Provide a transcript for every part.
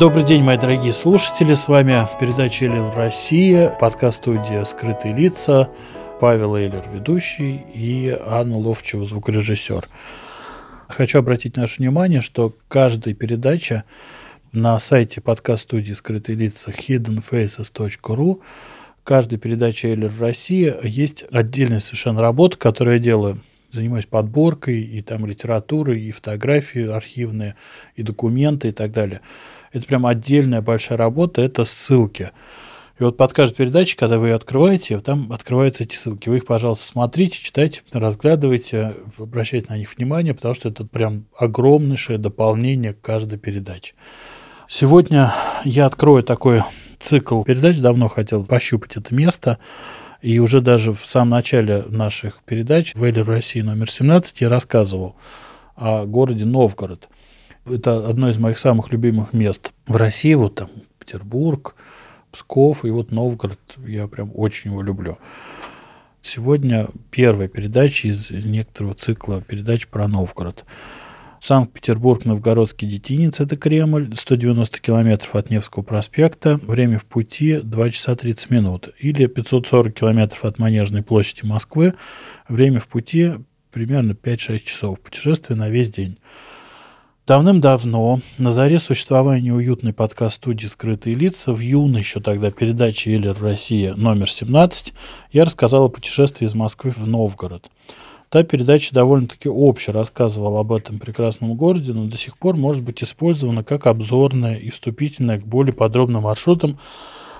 Добрый день, мои дорогие слушатели. С вами передача «Эйлер Россия», подкаст-студия «Скрытые лица», Павел Эйлер, ведущий, и Анна Ловчева, звукорежиссер. Хочу обратить наше внимание, что каждая передача на сайте подкаст-студии «Скрытые лица» hiddenfaces.ru каждой передаче «Эйлер Россия» есть отдельная совершенно работа, которую я делаю. Занимаюсь подборкой и там литературой, и фотографии архивные, и документы и так далее. Это прям отдельная большая работа, это ссылки. И вот под каждой передачей, когда вы ее открываете, там открываются эти ссылки. Вы их, пожалуйста, смотрите, читайте, разглядывайте, обращайте на них внимание, потому что это прям огромнейшее дополнение к каждой передаче. Сегодня я открою такой цикл передач, давно хотел пощупать это место, и уже даже в самом начале наших передач в Эйлер России номер 17 я рассказывал о городе Новгород. Это одно из моих самых любимых мест в России, вот там Петербург, Псков и вот Новгород, я прям очень его люблю. Сегодня первая передача из некоторого цикла передач про Новгород. Санкт-Петербург, Новгородский детинец, это Кремль, 190 километров от Невского проспекта, время в пути 2 часа 30 минут, или 540 километров от Манежной площади Москвы, время в пути примерно 5-6 часов, путешествие на весь день. Давным-давно, на заре существования уютной подкаст-студии «Скрытые лица», в юной еще тогда передаче «Эллер Россия» номер 17, я рассказал о путешествии из Москвы в Новгород. Та передача довольно-таки обще рассказывала об этом прекрасном городе, но до сих пор может быть использована как обзорная и вступительная к более подробным маршрутам,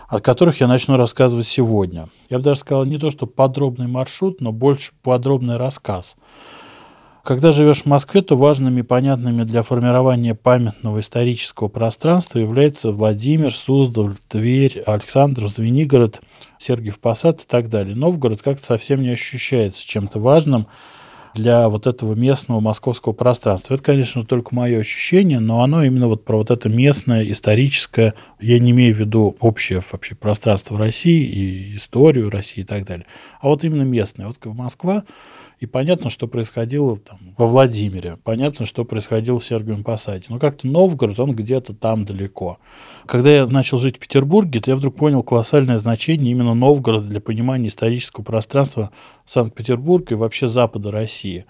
о которых я начну рассказывать сегодня. Я бы даже сказал не то, что подробный маршрут, но больше подробный рассказ – когда живешь в Москве, то важными и понятными для формирования памятного исторического пространства являются Владимир, Суздаль, Тверь, Александров, Звенигород, Сергиев Посад и так далее. Новгород как-то совсем не ощущается чем-то важным для вот этого местного московского пространства. Это, конечно, только мое ощущение, но оно именно вот про вот это местное, историческое, я не имею в виду общее вообще пространство России и историю России и так далее, а вот именно местное. Вот Москва и понятно, что происходило там, во Владимире, понятно, что происходило в Сергиевом Посаде. Но как-то Новгород, он где-то там далеко. Когда я начал жить в Петербурге, то я вдруг понял колоссальное значение именно Новгорода для понимания исторического пространства Санкт-Петербурга и вообще Запада России.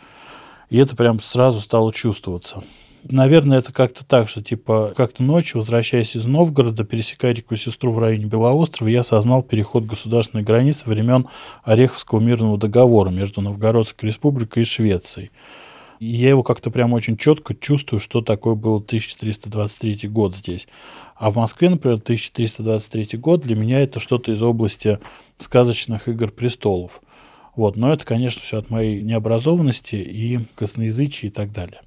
И это прям сразу стало чувствоваться. Наверное, это как-то так, что типа как-то ночью, возвращаясь из Новгорода, пересекая реку Сестру в районе Белоострова, я осознал переход государственной границы времен Ореховского мирного договора между Новгородской республикой и Швецией. И я его как-то прям очень четко чувствую, что такое был 1323 год здесь. А в Москве, например, 1323 год для меня это что-то из области сказочных игр престолов. Вот. Но это, конечно, все от моей необразованности и косноязычия и так далее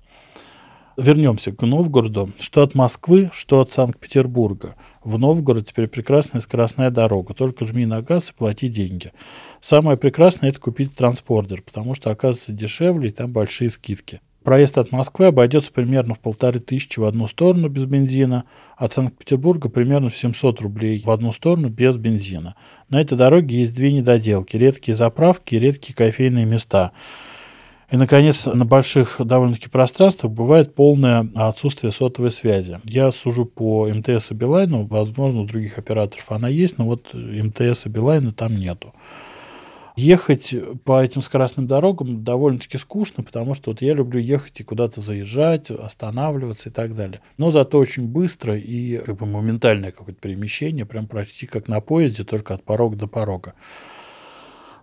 вернемся к Новгороду. Что от Москвы, что от Санкт-Петербурга. В Новгород теперь прекрасная скоростная дорога. Только жми на газ и плати деньги. Самое прекрасное – это купить транспордер, потому что оказывается дешевле и там большие скидки. Проезд от Москвы обойдется примерно в полторы тысячи в одну сторону без бензина, от Санкт-Петербурга примерно в 700 рублей в одну сторону без бензина. На этой дороге есть две недоделки – редкие заправки и редкие кофейные места – и, наконец, на больших довольно-таки пространствах бывает полное отсутствие сотовой связи. Я сужу по МТС и Билайну, возможно, у других операторов она есть, но вот МТС и Билайна там нету. Ехать по этим скоростным дорогам довольно-таки скучно, потому что вот я люблю ехать и куда-то заезжать, останавливаться и так далее. Но зато очень быстро и как бы моментальное какое-то перемещение, прям почти как на поезде, только от порога до порога.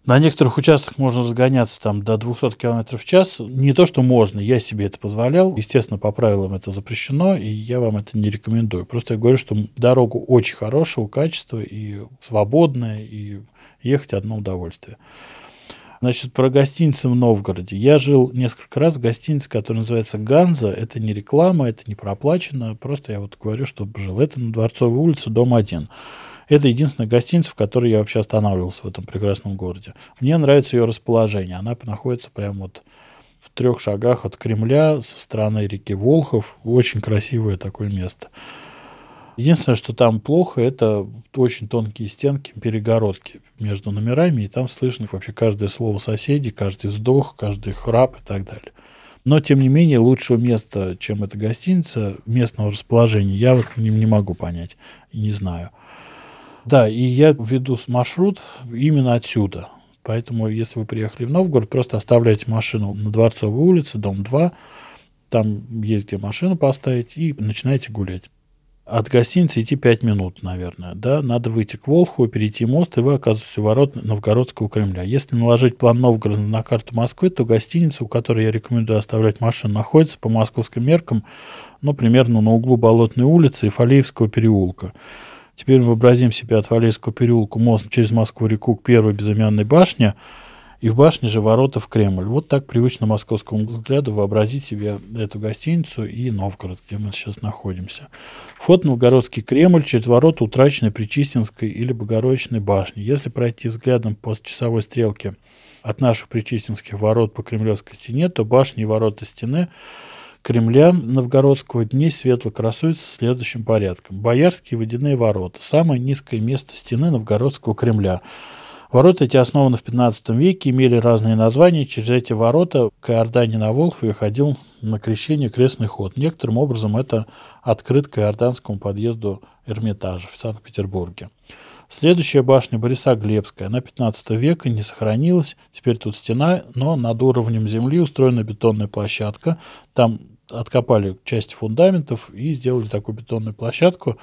На некоторых участках можно разгоняться там до 200 км в час. Не то, что можно, я себе это позволял. Естественно, по правилам это запрещено, и я вам это не рекомендую. Просто я говорю, что дорога очень хорошего качества и свободная, и ехать одно удовольствие. Значит, про гостиницы в Новгороде. Я жил несколько раз в гостинице, которая называется «Ганза». Это не реклама, это не проплачено. Просто я вот говорю, что жил. Это на Дворцовой улице, дом 1. Это единственная гостиница, в которой я вообще останавливался в этом прекрасном городе. Мне нравится ее расположение. Она находится прямо вот в трех шагах от Кремля со стороны реки Волхов. Очень красивое такое место. Единственное, что там плохо, это очень тонкие стенки, перегородки между номерами, и там слышно вообще каждое слово соседей, каждый вздох, каждый храп и так далее. Но, тем не менее, лучшего места, чем эта гостиница, местного расположения, я вот не, не могу понять не знаю. Да, и я веду маршрут именно отсюда. Поэтому, если вы приехали в Новгород, просто оставляйте машину на Дворцовой улице, дом 2, там есть где машину поставить, и начинаете гулять от гостиницы идти 5 минут, наверное. Да? Надо выйти к Волху, перейти мост, и вы оказываетесь у ворот Новгородского Кремля. Если наложить план Новгорода на карту Москвы, то гостиница, у которой я рекомендую оставлять машину, находится по московским меркам, ну, примерно на углу Болотной улицы и Фалеевского переулка. Теперь вообразим себе от Фалеевского переулка мост через Москву-реку к первой безымянной башне – и в башне же ворота в Кремль. Вот так привычно московскому взгляду вообразить себе эту гостиницу и Новгород, где мы сейчас находимся. Вход в Новгородский Кремль через ворота утраченной Причистинской или Богородичной башни. Если пройти взглядом по часовой стрелке от наших Причистинских ворот по Кремлевской стене, то башни и ворота стены Кремля Новгородского дней светло красуются следующим порядком. Боярские водяные ворота. Самое низкое место стены Новгородского Кремля – Ворота эти основаны в 15 веке, имели разные названия. Через эти ворота к Иордане на Волхове ходил на крещение крестный ход. Некоторым образом это открыт к Иорданскому подъезду Эрмитажа в Санкт-Петербурге. Следующая башня Борисоглебская. Она 15 века не сохранилась. Теперь тут стена, но над уровнем земли устроена бетонная площадка. Там откопали части фундаментов и сделали такую бетонную площадку.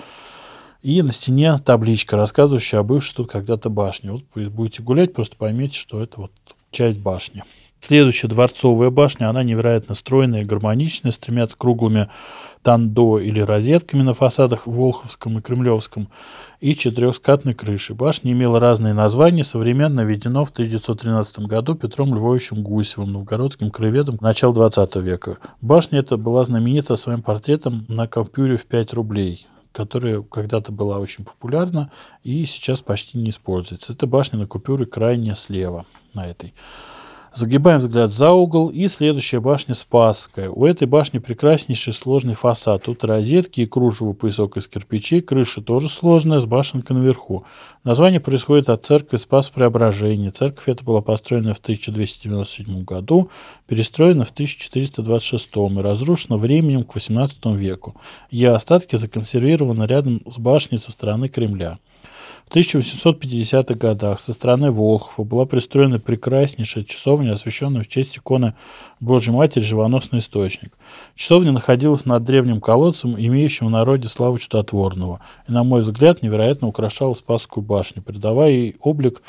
И на стене табличка, рассказывающая о бывшей тут когда-то башне. Вот будете гулять, просто поймите, что это вот часть башни. Следующая дворцовая башня, она невероятно стройная и гармоничная, с тремя круглыми тандо или розетками на фасадах Волховском и Кремлевском и четырехскатной крышей. Башня имела разные названия, современно введено в 1913 году Петром Львовичем Гусевым, новгородским краеведом начала 20 века. Башня эта была знаменита своим портретом на купюре в 5 рублей которая когда-то была очень популярна и сейчас почти не используется. Это башня на купюре крайне слева на этой. Загибаем взгляд за угол, и следующая башня Спасская. У этой башни прекраснейший сложный фасад. Тут розетки и кружево поясок из кирпичей, крыша тоже сложная, с башенкой наверху. Название происходит от церкви Спас Преображения. Церковь эта была построена в 1297 году, перестроена в 1426 и разрушена временем к 18 веку. Ее остатки законсервированы рядом с башней со стороны Кремля. В 1850-х годах со стороны Волхова была пристроена прекраснейшая часовня, освященная в честь иконы Божьей Матери «Живоносный источник». Часовня находилась над древним колодцем, имеющим в народе славу чудотворного, и, на мой взгляд, невероятно украшала Спасскую башню, придавая ей облик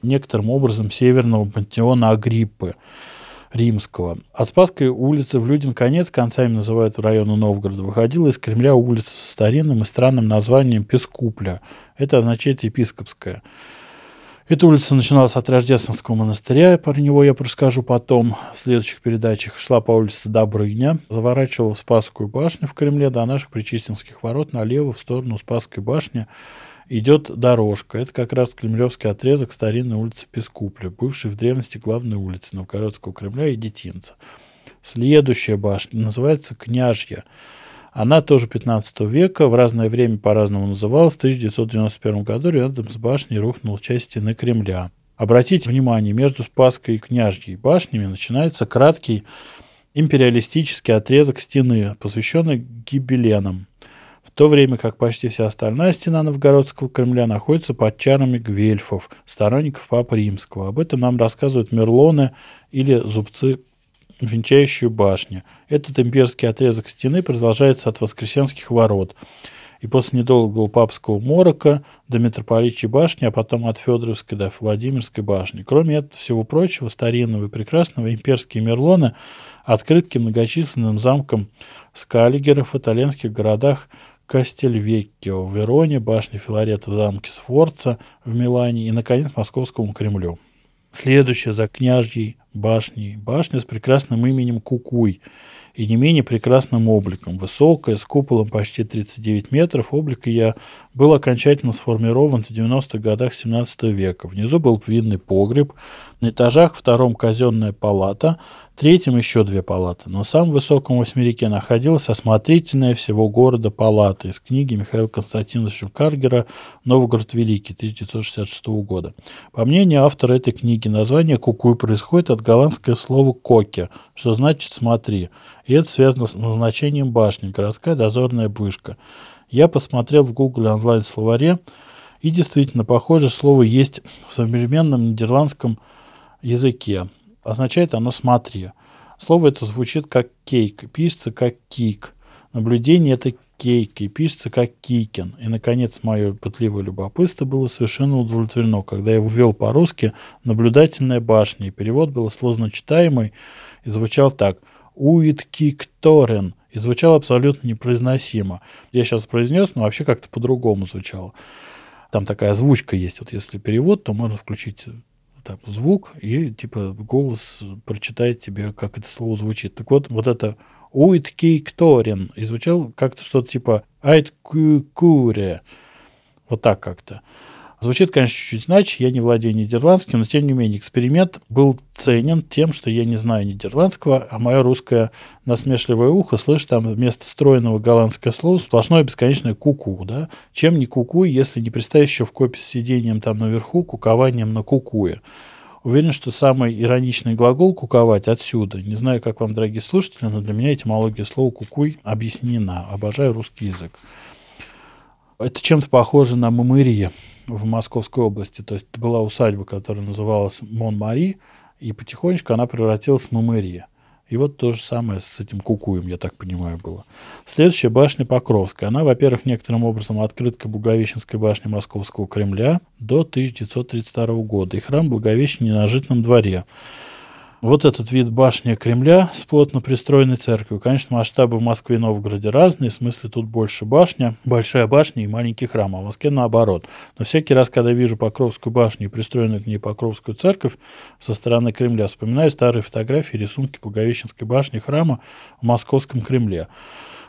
некоторым образом северного пантеона Агриппы – Римского. От Спасской улицы в Людин конец, концами называют района Новгорода, выходила из Кремля улица с старинным и странным названием Пескупля. Это означает епископская. Эта улица начиналась от Рождественского монастыря, про него я расскажу потом в следующих передачах. Шла по улице Добрыня, заворачивала в Спасскую башню в Кремле до наших Причистинских ворот налево в сторону Спасской башни идет дорожка. Это как раз кремлевский отрезок старинной улицы Пескупля, бывшей в древности главной улицы Новгородского Кремля и Детинца. Следующая башня называется Княжья. Она тоже 15 века, в разное время по-разному называлась. В 1991 году рядом с башней рухнула часть стены Кремля. Обратите внимание, между Спасской и Княжьей башнями начинается краткий империалистический отрезок стены, посвященный гибеленам в то время как почти вся остальная стена Новгородского Кремля находится под чарами гвельфов, сторонников Папы Римского. Об этом нам рассказывают Мерлоны или зубцы венчающую башню. Этот имперский отрезок стены продолжается от Воскресенских ворот и после недолгого папского морока до Митрополичьей башни, а потом от Федоровской до Владимирской башни. Кроме этого всего прочего, старинного и прекрасного имперские мерлоны открытки многочисленным замкам скаллигеров в итальянских городах Кастельвеккио в Вероне, башне Филарета в замке Сфорца в Милане и, наконец, Московскому Кремлю. Следующая за княжьей башней. Башня с прекрасным именем Кукуй и не менее прекрасным обликом. Высокая, с куполом почти 39 метров, облик я был окончательно сформирован в 90-х годах 17 века. Внизу был винный погреб, на этажах втором казенная палата, третьем еще две палаты. В самом высоком восьмерике находилась осмотрительная всего города палата из книги Михаила Константиновича Каргера «Новгород Великий» 1966 года. По мнению автора этой книги, название Кукуй происходит от голландского слова «коке», что значит «смотри». И это связано с назначением башни, городская дозорная вышка. Я посмотрел в Google онлайн-словаре, и действительно, похожее слово есть в современном нидерландском языке. Означает оно «смотри». Слово это звучит как «кейк», пишется как «кик». Наблюдение – это кейк, и пишется как кикин. И, наконец, мое пытливое любопытство было совершенно удовлетворено, когда я ввел по-русски «наблюдательная башня», и перевод был сложно читаемый и звучал так «уит кикторен», и звучало абсолютно непроизносимо. Я сейчас произнес, но вообще как-то по-другому звучало. Там такая озвучка есть. Вот если перевод, то можно включить там, звук, и типа голос прочитает тебе, как это слово звучит. Так вот, вот это Уиткейкторин, и звучал как-то что-то типа Айткуре. Вот так как-то. Звучит, конечно, чуть-чуть иначе, я не владею нидерландским, но тем не менее эксперимент был ценен тем, что я не знаю нидерландского, а мое русское насмешливое ухо слышит там вместо стройного голландское слово сплошное бесконечное куку, да? Чем не куку, если не представить еще в копе с сидением там наверху, кукованием на кукуе. Уверен, что самый ироничный глагол «куковать» отсюда. Не знаю, как вам, дорогие слушатели, но для меня этимология слова «кукуй» объяснена. Обожаю русский язык. Это чем-то похоже на мамырия в Московской области. То есть была усадьба, которая называлась Мон-Мари, и потихонечку она превратилась в Мамырия. И вот то же самое с этим кукуем, я так понимаю, было. Следующая башня Покровская. Она, во-первых, некоторым образом открытка Благовещенской башни Московского Кремля до 1932 года. И храм Благовещения на Житном дворе. Вот этот вид башни Кремля с плотно пристроенной церковью. Конечно, масштабы в Москве и Новгороде разные. В смысле, тут больше башня, большая башня и маленький храм. А в Москве наоборот. Но всякий раз, когда вижу Покровскую башню и пристроенную к ней Покровскую церковь со стороны Кремля, вспоминаю старые фотографии и рисунки Благовещенской башни храма в Московском Кремле.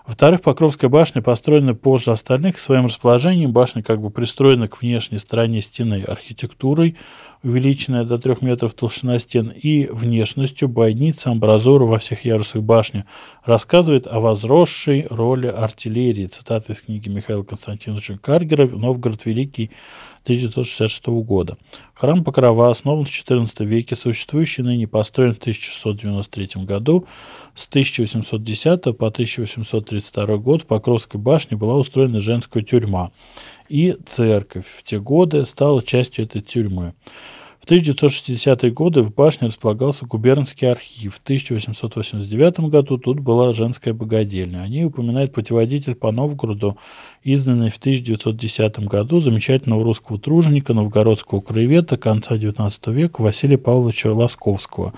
Во-вторых, Покровская башня построена позже остальных. Своим расположением башня как бы пристроена к внешней стороне стены архитектурой, увеличенная до 3 метров толщина стен, и внешностью бойницы, амбразуры во всех ярусах башни, рассказывает о возросшей роли артиллерии. Цитата из книги Михаила Константиновича Каргера «Новгород Великий» 1966 года. Храм Покрова основан в XIV веке, существующий ныне построен в 1693 году. С 1810 по 1832 год в Покровской башне была устроена женская тюрьма и церковь в те годы стала частью этой тюрьмы. В 1960-е годы в башне располагался губернский архив. В 1889 году тут была женская богадельня. Они упоминают путеводитель по Новгороду, изданный в 1910 году замечательного русского труженика, новгородского краеведа конца XIX века Василия Павловича Лосковского.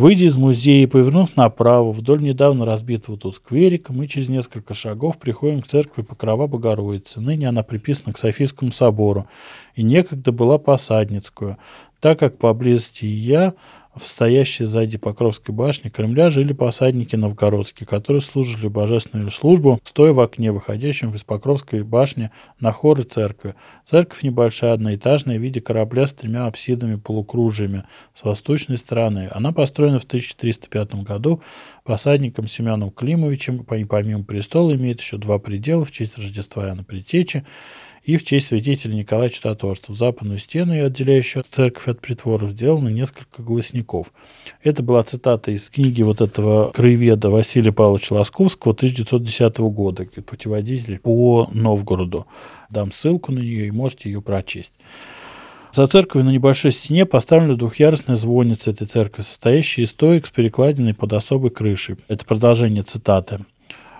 Выйдя из музея и повернув направо вдоль недавно разбитого тут скверика, мы через несколько шагов приходим к церкви Покрова Богородицы. Ныне она приписана к Софийскому собору и некогда была посадницкую, так как поблизости я в стоящей сзади Покровской башни Кремля жили посадники новгородские, которые служили божественную службу, стоя в окне, выходящем из Покровской башни на хоры церкви. Церковь небольшая, одноэтажная, в виде корабля с тремя апсидами-полукружиями с восточной стороны. Она построена в 1305 году посадником Семеном Климовичем, помимо престола имеет еще два предела в честь Рождества Иоанна Предтечи и в честь святителя Николая Чудотворца. В западную стену, отделяющую церковь от притворов, сделано несколько гласников. Это была цитата из книги вот этого краеведа Василия Павловича Лосковского 1910 года, путеводитель по Новгороду. Дам ссылку на нее и можете ее прочесть. За церковью на небольшой стене поставлена двухъярусная звонница этой церкви, состоящая из стоек с перекладиной под особой крышей. Это продолжение цитаты.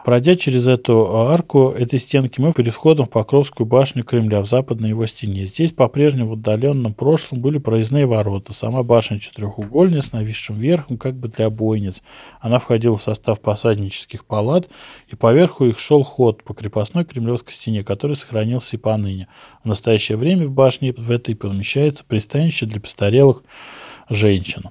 Пройдя через эту арку этой стенки, мы перед входом в Покровскую башню Кремля в западной его стене. Здесь по-прежнему в отдаленном прошлом были проездные ворота. Сама башня четырехугольная с нависшим верхом, как бы для бойниц. Она входила в состав посаднических палат, и поверху их шел ход по крепостной кремлевской стене, который сохранился и поныне. В настоящее время в башне в этой помещается пристанище для престарелых женщин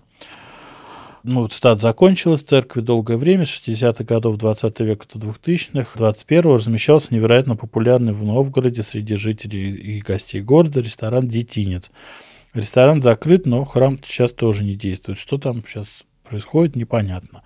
ну, стат закончилась, церковь долгое время, с 60-х годов 20 века до 2000-х, 21-го размещался невероятно популярный в Новгороде среди жителей и гостей города ресторан «Детинец». Ресторан закрыт, но храм сейчас тоже не действует. Что там сейчас происходит, непонятно.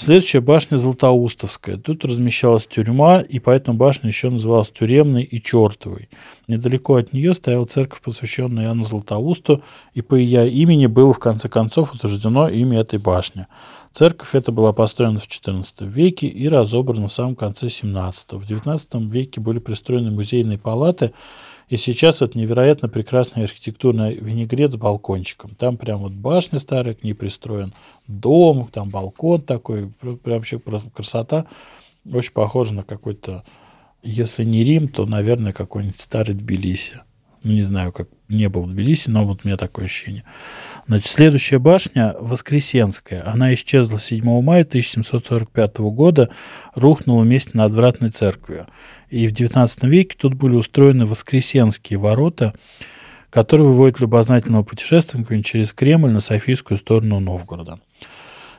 Следующая башня Златоустовская. Тут размещалась тюрьма, и поэтому башня еще называлась Тюремной и Чертовой. Недалеко от нее стояла церковь, посвященная Иоанну Златоусту, и по ее имени было в конце концов утверждено имя этой башни. Церковь эта была построена в XIV веке и разобрана в самом конце XVII. В XIX веке были пристроены музейные палаты, и сейчас это невероятно прекрасный архитектурный винегрет с балкончиком. Там прям вот башня старая, к ней пристроен дом, там балкон такой, прям вообще красота. Очень похоже на какой-то, если не Рим, то, наверное, какой-нибудь старый Тбилиси. Ну, не знаю, как не был в Тбилиси, но вот у меня такое ощущение. Значит, следующая башня Воскресенская. Она исчезла 7 мая 1745 года, рухнула вместе над Вратной церковью. И в XIX веке тут были устроены Воскресенские ворота, которые выводят любознательного путешественника через Кремль на Софийскую сторону Новгорода.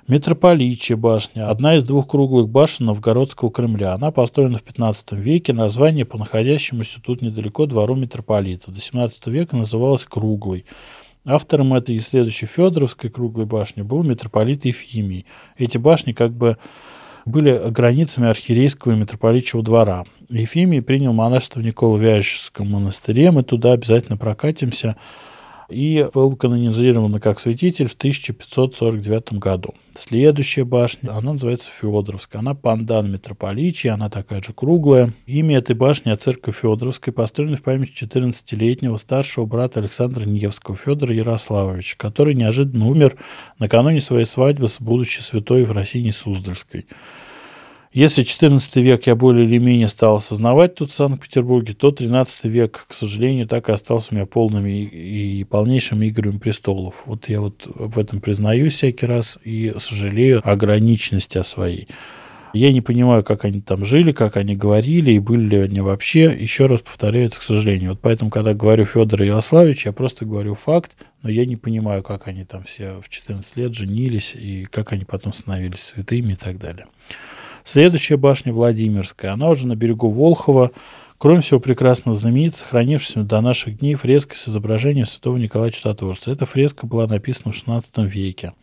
Митрополичья башня – одна из двух круглых башен Новгородского Кремля. Она построена в 15 веке. Название по находящемуся тут недалеко двору митрополита. До 17 века называлась Круглой. Автором этой и следующей Федоровской круглой башни был митрополит Ефимий. Эти башни как бы были границами архиерейского и митрополитчего двора. Ефимий принял монашество в Николо-Вяжском монастыре, мы туда обязательно прокатимся – и был канонизирован как святитель в 1549 году. Следующая башня, она называется Федоровская. Она пандан митрополичья, она такая же круглая. Имя этой башни от церкви Федоровской построена в память 14-летнего старшего брата Александра Невского, Федора Ярославовича, который неожиданно умер накануне своей свадьбы с будущей святой Евросиней Суздальской. Если XIV век я более или менее стал осознавать тут в Санкт-Петербурге, то XIII век, к сожалению, так и остался у меня полными и полнейшими играми престолов. Вот я вот в этом признаюсь всякий раз и сожалею о ограниченности своей. Я не понимаю, как они там жили, как они говорили, и были ли они вообще. Еще раз повторяю это, к сожалению. Вот поэтому, когда говорю Федор Ярославович, я просто говорю факт, но я не понимаю, как они там все в 14 лет женились, и как они потом становились святыми и так далее. Следующая башня Владимирская, она уже на берегу Волхова, Кроме всего прекрасного знаменит сохранившаяся до наших дней фреска с изображением святого Николая Чудотворца. Эта фреска была написана в XVI веке.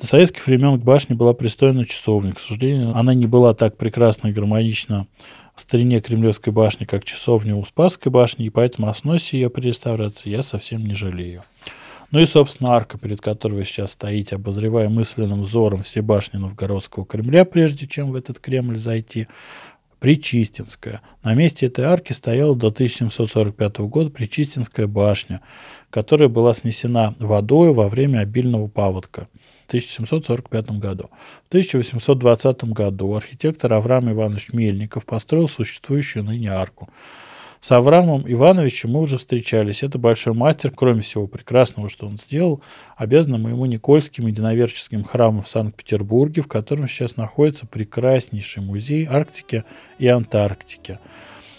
До советских времен к башне была пристроена часовня. К сожалению, она не была так прекрасно и гармонично в старине Кремлевской башни, как часовня у Спасской башни, и поэтому о сносе ее при реставрации я совсем не жалею. Ну и, собственно, арка, перед которой вы сейчас стоите, обозревая мысленным взором все башни Новгородского Кремля, прежде чем в этот Кремль зайти, Причистинская. На месте этой арки стояла до 1745 года Причистинская башня, которая была снесена водой во время обильного паводка в 1745 году. В 1820 году архитектор Авраам Иванович Мельников построил существующую ныне арку. С Авраамом Ивановичем мы уже встречались. Это большой мастер, кроме всего прекрасного, что он сделал, обязан моему Никольским единоверческим храму в Санкт-Петербурге, в котором сейчас находится прекраснейший музей Арктики и Антарктики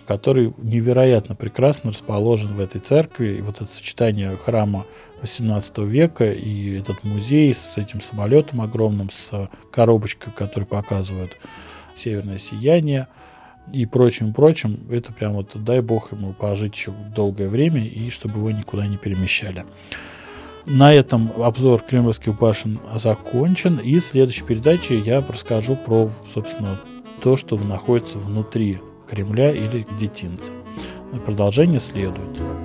который невероятно прекрасно расположен в этой церкви. И вот это сочетание храма XVIII века и этот музей с этим самолетом огромным, с коробочкой, который показывает северное сияние – и прочим, прочим, это прям вот дай бог ему пожить еще долгое время и чтобы его никуда не перемещали. На этом обзор кремлевских башен закончен. И в следующей передаче я расскажу про, собственно, то, что находится внутри Кремля или детинца. Продолжение следует.